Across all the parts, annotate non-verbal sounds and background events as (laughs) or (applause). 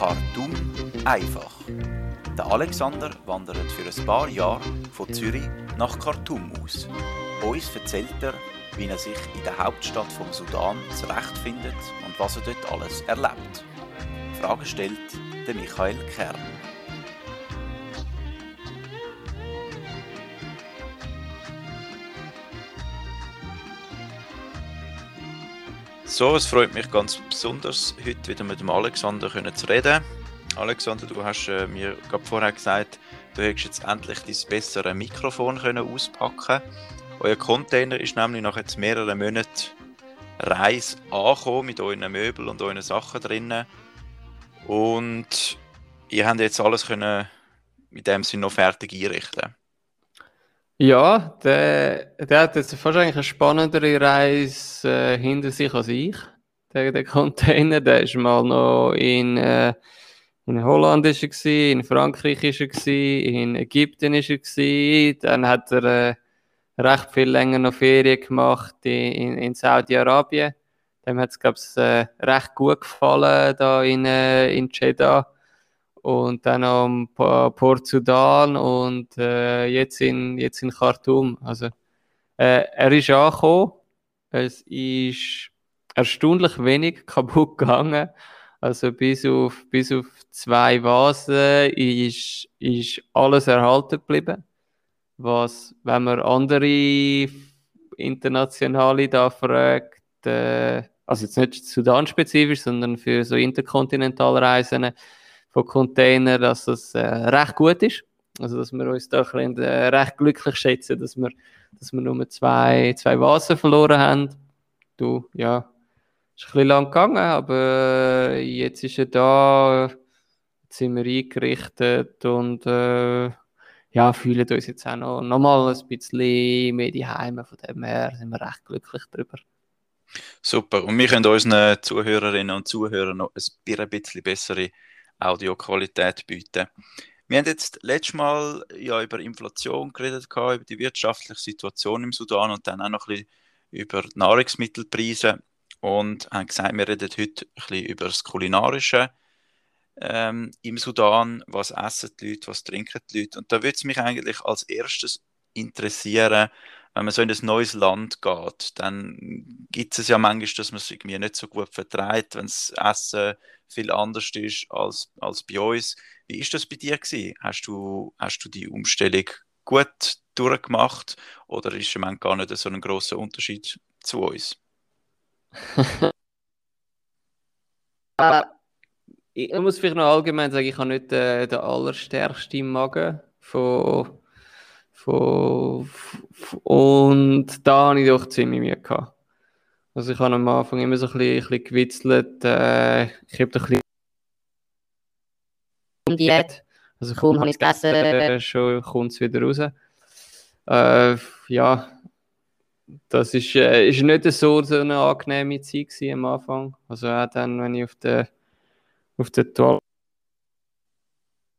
Khartoum einfach. Der Alexander wandert für ein paar Jahre von Zürich nach Khartoum aus. Uns erzählt er, wie er sich in der Hauptstadt vom Sudan zurechtfindet und was er dort alles erlebt. Fragen stellt der Michael Kern. So, es freut mich ganz besonders, heute wieder mit dem Alexander zu reden. Alexander, du hast äh, mir gerade vorher gesagt, du hättest jetzt endlich dein bessere Mikrofon können auspacken Euer Container ist nämlich nach jetzt mehreren Monaten Reise angekommen mit euren Möbeln und euren Sachen drinnen. Und ihr habt jetzt alles können mit dem Sinne noch fertig einrichten. Ja, der, der hat jetzt fast eigentlich eine spannendere Reise äh, hinter sich als ich. Der, der Container, der ist mal noch in, äh, in Holland ist er gewesen, in Frankreich ist er gewesen, in Ägypten ist er gewesen, dann hat er äh, recht viel länger noch Ferien gemacht in, in Saudi-Arabien. Dem hat es, glaube ich, äh, recht gut gefallen da in, äh, in Jeddah und dann am Port Sudan und äh, jetzt, in, jetzt in Khartoum. Also, äh, er ist angekommen. Es ist erstaunlich wenig (laughs) kaputt gegangen. Also bis auf, bis auf zwei Vasen ist, ist alles erhalten geblieben. Was, wenn man andere internationale da fragt, äh, also jetzt nicht Sudan-spezifisch, sondern für so Interkontinentalreisen, von Containern, dass das äh, recht gut ist. Also, dass wir uns da ein äh, recht glücklich schätzen, dass wir, dass wir nur zwei, zwei Vasen verloren haben. Du, ja, ist ein bisschen lang gegangen, aber äh, jetzt ist er da, jetzt sind wir eingerichtet und äh, ja, fühlen uns jetzt auch noch, noch mal ein bisschen mehr die Heime. Von dem her sind wir recht glücklich darüber. Super. Und wir können unseren Zuhörerinnen und Zuhörern noch ein bisschen bessere Audioqualität bieten. Wir haben jetzt letztes Mal ja über Inflation geredet, über die wirtschaftliche Situation im Sudan und dann auch noch ein bisschen über die Nahrungsmittelpreise und haben gesagt, wir reden heute ein bisschen über das Kulinarische ähm, im Sudan. Was essen die Leute, was trinken die Leute? Und da würde es mich eigentlich als erstes interessieren, wenn man so in ein neues Land geht, dann gibt es ja manchmal, dass man es irgendwie nicht so gut vertreibt, wenn das Essen viel anders ist als, als bei uns. Wie ist das bei dir gewesen? Hast du, hast du die Umstellung gut durchgemacht oder ist im gar nicht so ein großer Unterschied zu uns? (laughs) ich muss vielleicht noch allgemein sagen, ich habe nicht äh, den allerstärksten Magen von von, und da habe ich doch ziemlich Mühe gehabt. Also ich habe am Anfang immer so ein bisschen, ein bisschen gewitzelt. Äh, ich habe da ein bisschen Diät. Also kaum habe ich es gegessen, äh, schon kommt es wieder raus. Äh, ja, das ist, äh, ist nicht so, so eine angenehme Zeit am Anfang. Also auch dann, wenn ich auf der, auf der Toilette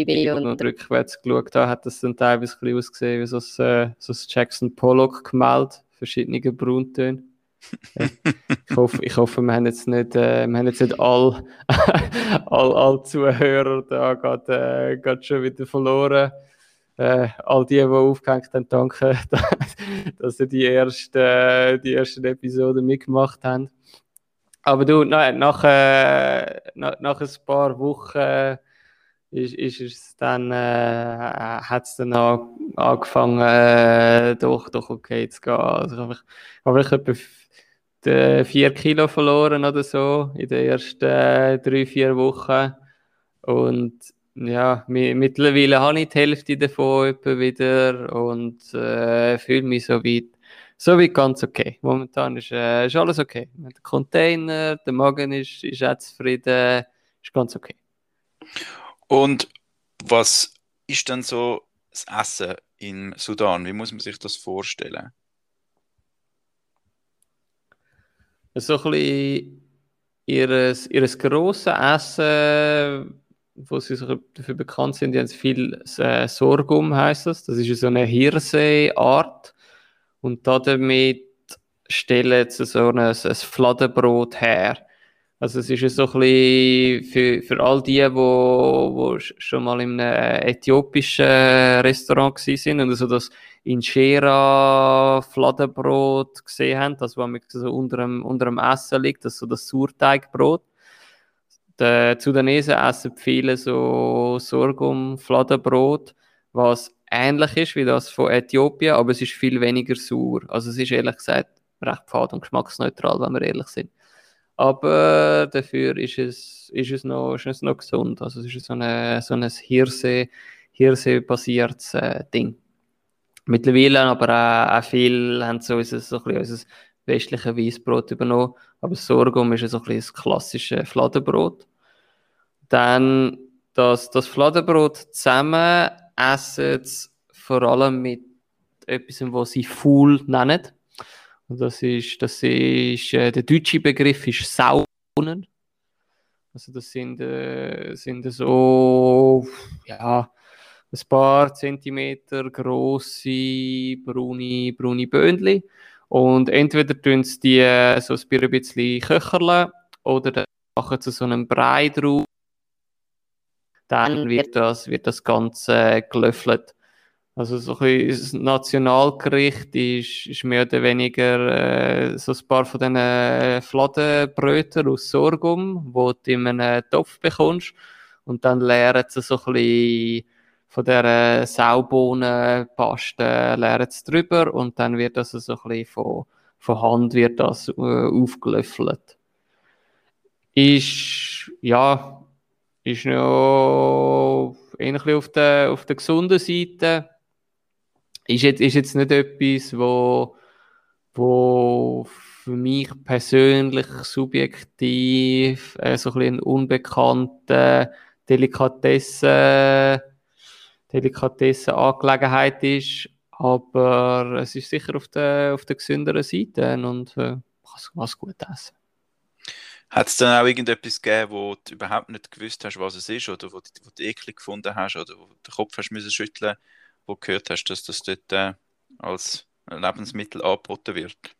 und rückwärts geschaut habe, hat das dann teilweise ein ausgesehen wie so ein, äh, so ein Jackson Pollock gemalt, verschiedene Brauntöne. (laughs) ich, hoffe, ich hoffe, wir haben jetzt nicht, äh, wir haben jetzt nicht all, (laughs) all, all Zuhörer da gerade, äh, schon wieder verloren. Äh, all die, die aufgehängt haben, danke, (laughs) dass sie die ersten, die ersten Episoden mitgemacht haben. Aber du, nach, nach, äh, nach, nach ein paar Wochen ist, ist es dann, äh, hat es dann an, angefangen, äh, doch, doch okay zu gehen. Also ich habe ich etwa vier Kilo verloren oder so in den ersten äh, drei, vier Wochen. Und ja, mittlerweile habe ich die Hälfte davon etwa wieder und äh, fühle mich so weit, so weit ganz okay. Momentan ist, äh, ist alles okay. Der Container, der Magen ist, ist auch zufrieden, ist ganz okay. Und was ist denn so das Essen im Sudan? Wie muss man sich das vorstellen? So ein bisschen ihres, ihres grossen Essen, wo sie so dafür bekannt sind, die haben viel äh, Sorghum, heisst das. Das ist so eine Hirseart. Und damit stellen sie so ein, ein Fladenbrot her. Also es ist so ein bisschen für, für all die, wo, wo schon mal in einem äthiopischen Restaurant sind und also das Injera Fladenbrot gesehen haben, das was so unter dem, unter dem Essen liegt, das so das Sauerteigbrot. Die Sudanesen essen viele so Sorghum Fladenbrot, was ähnlich ist wie das von Äthiopien, aber es ist viel weniger sauer. Also es ist ehrlich gesagt recht fad und geschmacksneutral, wenn wir ehrlich sind. Aber dafür ist es, ist es, noch, ist es noch gesund. Also es ist so, eine, so ein Hirse, Hirse-basiertes äh, Ding. Mittlerweile aber auch, auch viel haben so unser, so unser westliches Weißbrot übernommen. Aber Sorghum ist so ein das klassische Fladenbrot. Dann das, das Fladenbrot zusammen essen sie vor allem mit etwas, was sie Fool nennen. Das ist, das ist äh, der deutsche Begriff ist Saunen. Also das sind, äh, sind so ja, ein paar Zentimeter große braune, braune Böhnchen. Und entweder tun sie die äh, so ein bisschen köcherle oder machen sie so einen Brei drauf. Dann wird das, wird das Ganze gelöffelt. Also so ein das Nationalgericht ist, ist mehr oder weniger äh, so ein paar von diesen äh, Fladenbrötern aus Sorghum, wo du in einem Topf bekommst und dann leeren sie so ein bisschen von der Saubohnenpaste leeren sie drüber und dann wird das so ein bisschen von, von Hand wird das äh, aufgelöffelt. Ist, ja, ist noch ähnlich auf der, auf der gesunden Seite ist jetzt, ist jetzt nicht etwas, wo, wo für mich persönlich subjektiv äh, so ein bisschen unbekannte Delikatesse, Delikatessenangelegenheit ist, aber es ist sicher auf der, auf der gesünderen Seite und äh, was gut essen. Hat es dann auch irgendetwas gegeben, wo du überhaupt nicht gewusst hast, was es ist, oder wo, wo du eklig gefunden hast, oder wo du den Kopf hast müssen schütteln wo gehört hast, dass das dort äh, als Lebensmittel angeboten wird?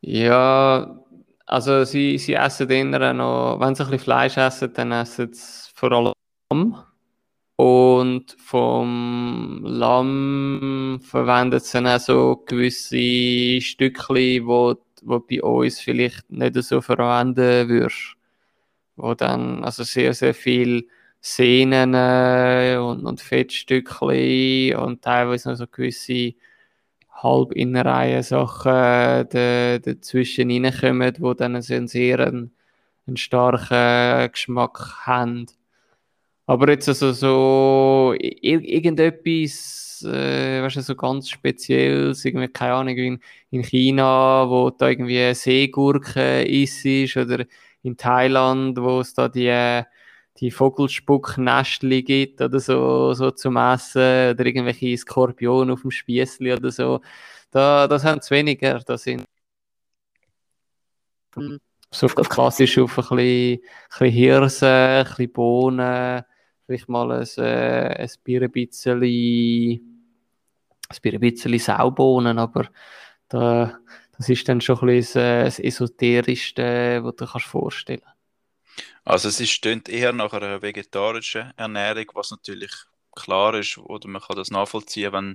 Ja, also sie, sie essen eher noch, wenn sie ein bisschen Fleisch essen, dann essen sie vor allem Lamm. Und vom Lamm verwendet sie dann auch so gewisse Stückchen, wo, wo bei uns vielleicht nicht so verwenden würdest. Wo dann also sehr, sehr viel Sehnen äh, und, und Fettstückchen und teilweise noch so gewisse Halbinnereien Sachen äh, dazwischen reinkommen, die dann einen sehr einen, einen starken Geschmack haben. Aber jetzt also so irgendetwas, äh, weißt du, so ganz Spezielles, irgendwie, keine Ahnung, in, in China, wo da irgendwie Seegurke ist, oder in Thailand, wo es da die die Vogelspucknestli gibt oder so, so zum Essen oder irgendwelche Skorpione auf dem Spießli oder so. Da, das haben sie weniger. Das sind so klassisch auf ein bisschen, ein bisschen Hirse, ein bisschen Bohnen, vielleicht mal ein, äh, ein Bier ein bisschen, ein bisschen Saubohnen, aber da, das ist dann schon ein bisschen das, das Esoterischste, was du dir vorstellen kannst. Also es ist eher nach einer vegetarischen Ernährung, was natürlich klar ist, oder man kann das nachvollziehen, wenn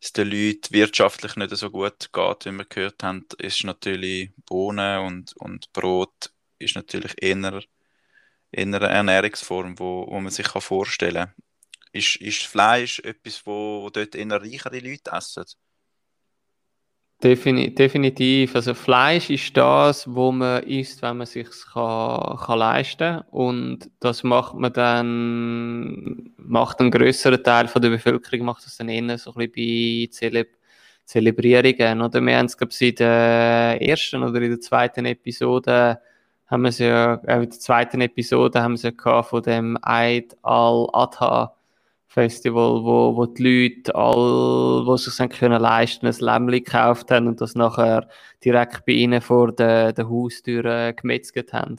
es den Leuten wirtschaftlich nicht so gut geht, wie wir gehört haben, ist natürlich Bohnen und, und Brot ist natürlich eher, eher eine Ernährungsform, wo, wo man sich vorstellen kann. Ist, ist Fleisch etwas, wo, wo dort eher reichere Leute essen? Defini definitiv. Also Fleisch ist das, wo man isst, wenn man sich kann, kann leisten. Und das macht man dann macht ein größerer Teil von der Bevölkerung macht das dann eher so ein bisschen bei Zeleb Zelebrierungen oder? Wir haben es glaube in der ersten oder in der zweiten Episode haben wir es ja äh, in der zweiten Episode haben wir es ja von dem Eid al-Adha Festival, wo, wo die Leute, all, die sich dann können leisten, ein Lämmchen gekauft haben und das nachher direkt bei ihnen vor der, der Haustür äh, gemetzelt haben.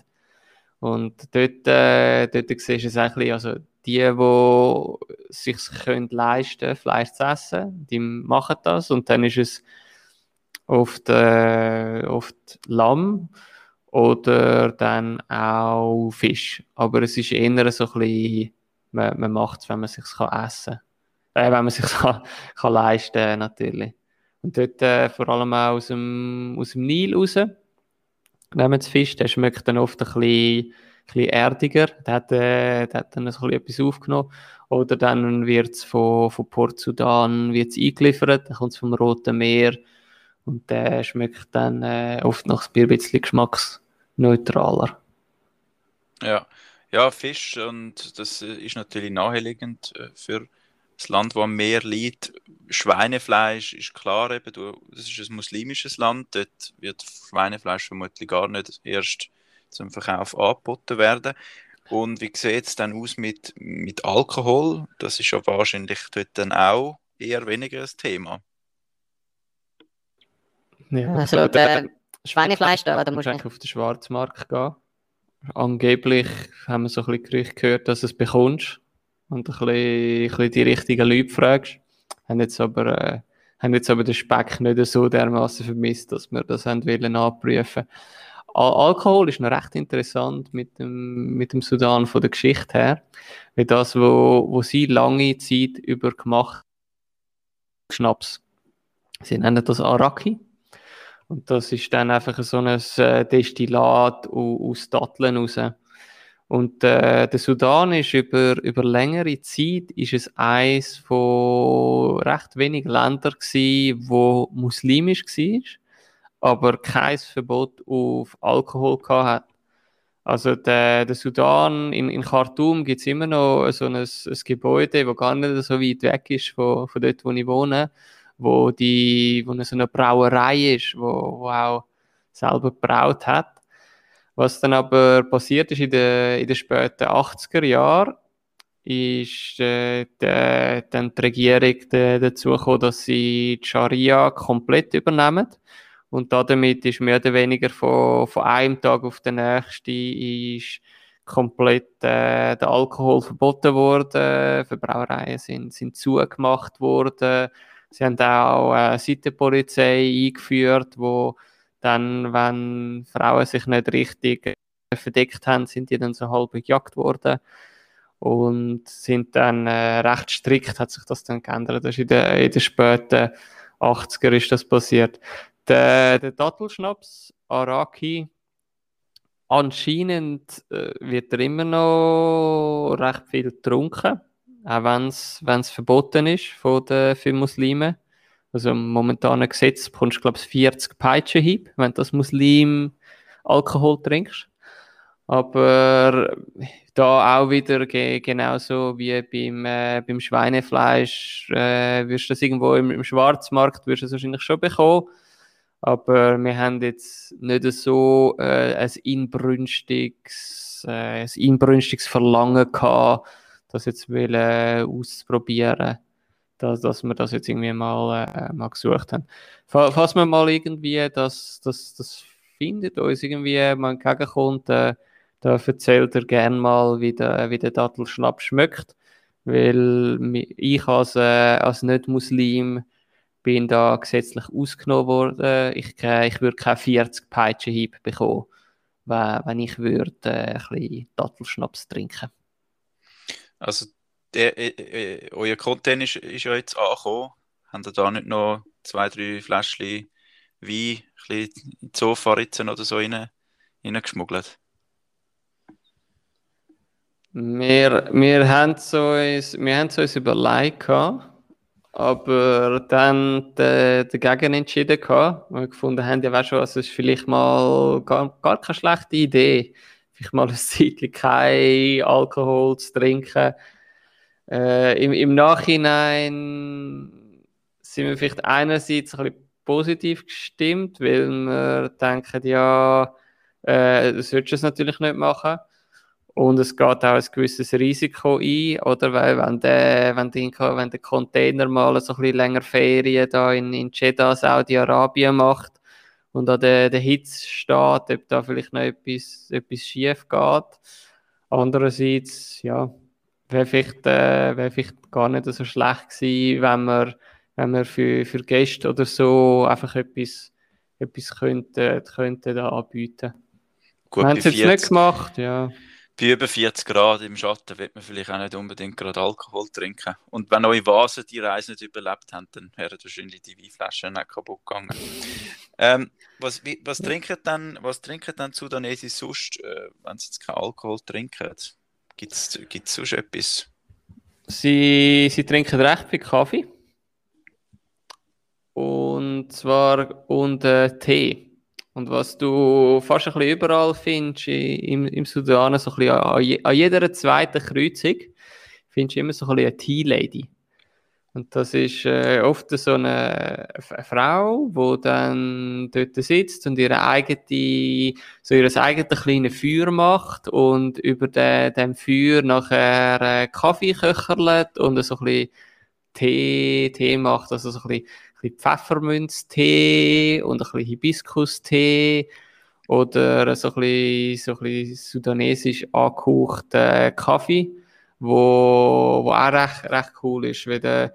Und dort, äh, dort siehst du es eigentlich, also die, die sich können leisten Fleisch zu essen, die machen das und dann ist es oft, äh, oft Lamm oder dann auch Fisch. Aber es ist eher so ein bisschen, man, man macht es, wenn man es sich essen kann. Äh, wenn man sich kann, (laughs) kann leisten natürlich. Und dort äh, vor allem auch aus dem, aus dem Nil raus, nehmen sie Fisch, der schmeckt dann oft ein bisschen, ein bisschen erdiger, der hat, äh, der hat dann ein bisschen etwas aufgenommen. Oder dann wird es von, von Port Sudan wird's eingeliefert, dann kommt es vom Roten Meer und der schmeckt dann äh, oft noch ein bisschen geschmacksneutraler. Ja. Ja, Fisch und das ist natürlich naheliegend äh, für das Land, wo am Meer liegt. Schweinefleisch ist klar, eben, du, das ist ein muslimisches Land, dort wird Schweinefleisch vermutlich gar nicht erst zum Verkauf angeboten werden. Und wie sieht es dann aus mit, mit Alkohol? Das ist ja wahrscheinlich dort dann auch eher weniger ein Thema. Ja, also, also der Schweinefleisch, da, da musst du auf den Schwarzmarkt gehen. Angeblich haben wir so ein bisschen Gerüchte gehört, dass du es bekommst und ein bisschen, ein bisschen die richtigen Leute fragst. Haben jetzt aber, äh, haben jetzt aber den Speck nicht so dermaßen vermisst, dass wir das haben wollen abprüfen. Al Alkohol ist noch recht interessant mit dem, mit dem Sudan von der Geschichte her, weil das, wo, wo sie lange Zeit über gemacht Schnaps. Sie nennen das Araki. Und das ist dann einfach so ein äh, Destillat aus Datteln raus. Und äh, der Sudan ist über, über längere Zeit ist es eines von recht wenigen Ländern gewesen, wo muslimisch war, aber kein Verbot auf Alkohol hat. Also der, der Sudan in, in Khartoum gibt es immer noch so ein, ein Gebäude, das gar nicht so weit weg ist von, von dort, wo ich wohne, wo, die, wo so eine Brauerei ist, wo, wo auch selber gebraut hat. Was dann aber passiert ist in den, in den späten 80er Jahren, ist äh, de, dann die Regierung de, dazu gekommen, dass sie die Scharia komplett übernehmen. Und damit ist mehr oder weniger von, von einem Tag auf den nächsten ist komplett äh, der Alkohol verboten worden. Verbrauereien sind, sind zugemacht worden. Sie haben auch eine Seitenpolizei eingeführt, wo dann, wenn Frauen sich nicht richtig verdeckt haben, sind die dann so halb gejagt worden und sind dann äh, recht strikt, hat sich das dann geändert. Das ist in den, in den späten 80er ist das passiert. Der, der Dattelschnaps, Araki, anscheinend äh, wird er immer noch recht viel getrunken, auch wenn es verboten ist von den, für Muslime. Also im momentanen Gesetz bekommst du, glaube ich, 40 Peitschenhieb, wenn du als Muslim Alkohol trinkst. Aber da auch wieder ge genauso wie beim, äh, beim Schweinefleisch äh, wirst du das irgendwo im, im Schwarzmarkt wirst du das wahrscheinlich schon bekommen. Aber wir haben jetzt nicht so äh, ein inbrünstiges, äh, ein inbrünstiges Verlangen gehabt, das jetzt will, äh, auszuprobieren dass, dass wir das jetzt irgendwie mal, äh, mal gesucht haben. Falls man mal irgendwie das, das, das findet, uns irgendwie mal entgegenkommt, äh, da erzählt er gerne mal, wie der, wie der Dattelschnaps schmeckt. Weil ich als, äh, als Nicht-Muslim bin da gesetzlich ausgenommen worden. Ich, ich würde keine 40 Peitschenhieb bekommen, wenn, ich würde, äh, ein bisschen Dattelschnaps trinken. Also der, äh, äh, euer Content ist, ist ja jetzt angekommen. Habt ihr da nicht noch zwei, drei Fläschchen Wein, ein bisschen in die Sofaritzen oder so rein, reingeschmuggelt? Wir, wir haben es uns, wir haben uns überlegt, aber dann dagegen entschieden, gehabt, weil wir gefunden haben, ja, weißt du, es ist vielleicht mal gar, gar keine schlechte Idee, vielleicht mal ein Zeitchen kein Alkohol zu trinken äh, im, Im Nachhinein sind wir vielleicht einerseits ein bisschen positiv gestimmt, weil wir denken, ja, äh, das du es natürlich nicht machen. Und es geht auch ein gewisses Risiko ein, oder? Weil, wenn der, wenn der, wenn der Container mal so ein bisschen länger Ferien da in, in Jeddah, Saudi-Arabien macht und an der, der Hitze steht, ob da vielleicht noch etwas, etwas schief geht. Andererseits, ja, wäre vielleicht, äh, wär vielleicht gar nicht so schlecht gewesen, wenn man, wenn man für, für Gäste oder so einfach etwas, etwas könnten, könnten da anbieten. Gut, Wir haben es jetzt 40, nicht gemacht, ja. bei über 40 Grad im Schatten wird man vielleicht auch nicht unbedingt gerade Alkohol trinken. Und wenn eure Vasen die Reise nicht überlebt haben, dann wären wahrscheinlich die Weinflaschen nicht kaputt gegangen. Ähm, was, wie, was trinken dann, was trinken dann Sudanesi sonst, äh, wenn sie jetzt keinen Alkohol trinken? Gibt es sonst etwas? Sie, sie trinken recht viel Kaffee. Und zwar und äh, Tee. Und was du fast ein bisschen überall findest im, im Sudan, so ein bisschen an, je- an jeder zweiten Kreuzung, findest du immer so ein bisschen eine Tea-Lady. Und das ist äh, oft so eine, eine Frau, die dann dort sitzt und ihre eigene, so ihr eigenes kleines Feuer macht und über de, dem Feuer nachher äh, Kaffee köcherlet und so ein bisschen Tee, Tee macht, also so ein bisschen, ein bisschen Pfefferminztee und ein bisschen Hibiskus-Tee oder so ein bisschen, so ein bisschen sudanesisch angehauchten Kaffee, wo, wo auch recht, recht cool ist, weil der,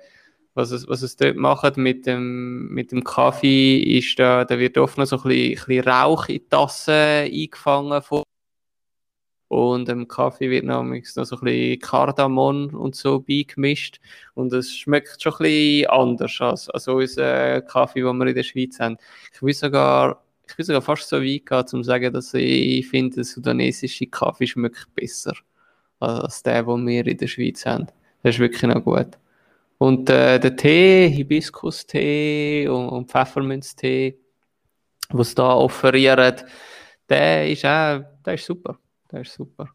was es, was es dort macht mit dem, mit dem Kaffee, ist da, da wird oft noch so ein bisschen, ein bisschen Rauch in die Tasse eingefangen von und im Kaffee wird noch, noch so ein bisschen Kardamom und so beigemischt. Und es schmeckt schon ein bisschen anders als, als unser Kaffee, den wir in der Schweiz haben. Ich will sogar, ich will sogar fast so weit gehen, um zu sagen, dass ich finde, der sudanesische Kaffee schmeckt besser als der, den wir in der Schweiz haben. Der ist wirklich noch gut. Und äh, der Tee, Hibiskus-Tee und, und Pfefferminztee, was da offerieren, der ist auch, der ist super. Der ist super.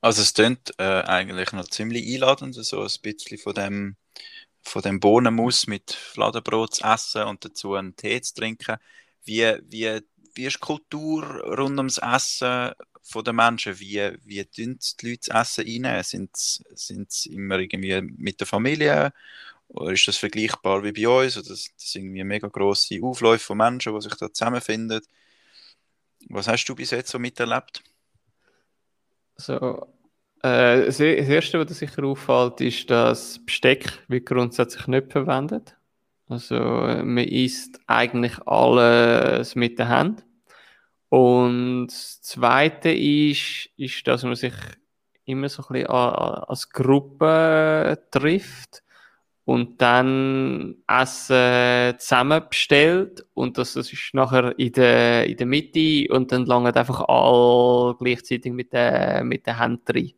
Also es klingt äh, eigentlich noch ziemlich einladend, so ein bisschen von dem, von dem Bohnenmus mit Fladenbrot zu essen und dazu einen Tee zu trinken. Wie, wie, wie ist die Kultur rund ums Essen von den Menschen? Wie, wie tun die Leute das Essen rein? Sind es immer irgendwie mit der Familie? Oder ist das vergleichbar wie bei uns? Oder das, das sind irgendwie mega grosse Aufläufe von Menschen, die sich da zusammenfinden? Was hast du bis jetzt so miterlebt? So, äh, das das Erste, was dir sicher auffällt, ist, dass Besteck wird grundsätzlich nicht verwendet. Also äh, man isst eigentlich alles mit der Hand. Und das Zweite ist, ist, dass man sich immer so ein bisschen als Gruppe trifft und dann Essen zusammen bestellt und das, das ist nachher in der, in der Mitte und dann langen einfach alle gleichzeitig mit der, mit der Hand rein.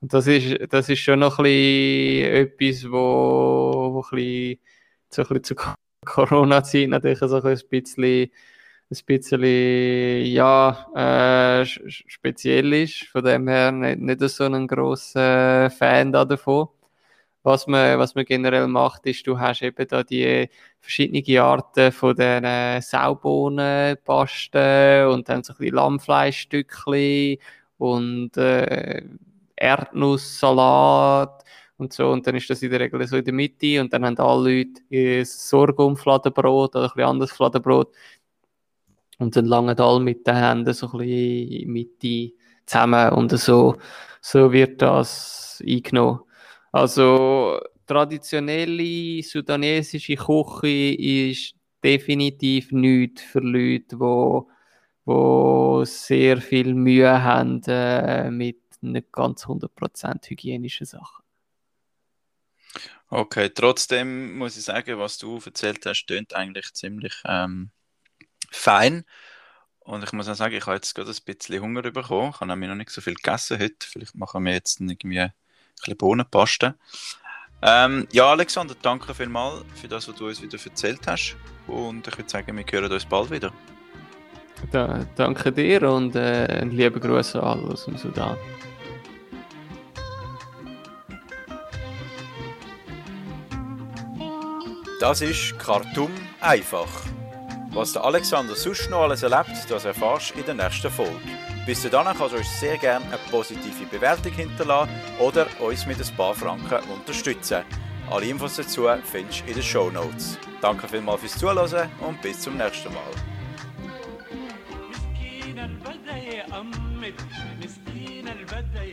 Und das ist, das ist schon noch ein bisschen etwas, wo, wo ein bisschen, so ein bisschen Ko- Corona-Zeit natürlich so ein bisschen, ein bisschen ja, äh, speziell ist. Von dem her nicht, nicht so ein grosser Fan da davon. Was man, was man generell macht, ist, du hast eben da die verschiedenen Arten von den Saubohnenpasten und dann so ein bisschen Lammfleischstückchen und äh, Erdnusssalat und so. Und dann ist das in der Regel so in der Mitte und dann haben alle Leute ihr Sorghumfladenbrot oder ein bisschen anderes Fladenbrot. Und dann langen alle mit den Händen so ein bisschen die Mitte zusammen und so, so wird das eingenommen. Also traditionelle sudanesische Küche ist definitiv nichts für Leute, die wo sehr viel Mühe haben äh, mit nicht ganz 100% hygienischen Sachen. Okay, trotzdem muss ich sagen, was du erzählt hast, klingt eigentlich ziemlich ähm, fein. Und ich muss auch sagen, ich habe jetzt gerade ein bisschen Hunger bekommen. Ich habe nämlich noch nicht so viel gegessen heute. Vielleicht machen wir jetzt irgendwie ein bisschen Bohnenpaste. Ähm, ja, Alexander, danke vielmals für das, was du uns wieder erzählt hast. Und ich würde sagen, wir hören uns bald wieder. Da, danke dir und äh, einen lieben Gruß an alle aus dem Sudan. Das ist Khartoum einfach. Was der Alexander sonst noch alles erlebt, das erfährst du in der nächsten Folge. Bis dahin kannst du uns sehr gerne eine positive Bewertung hinterlassen oder uns mit ein paar Franken unterstützen. Alle Infos dazu findest du in den Show Notes. Danke vielmals fürs Zuhören und bis zum nächsten Mal. مسكين البدا يأمل مسكين البدا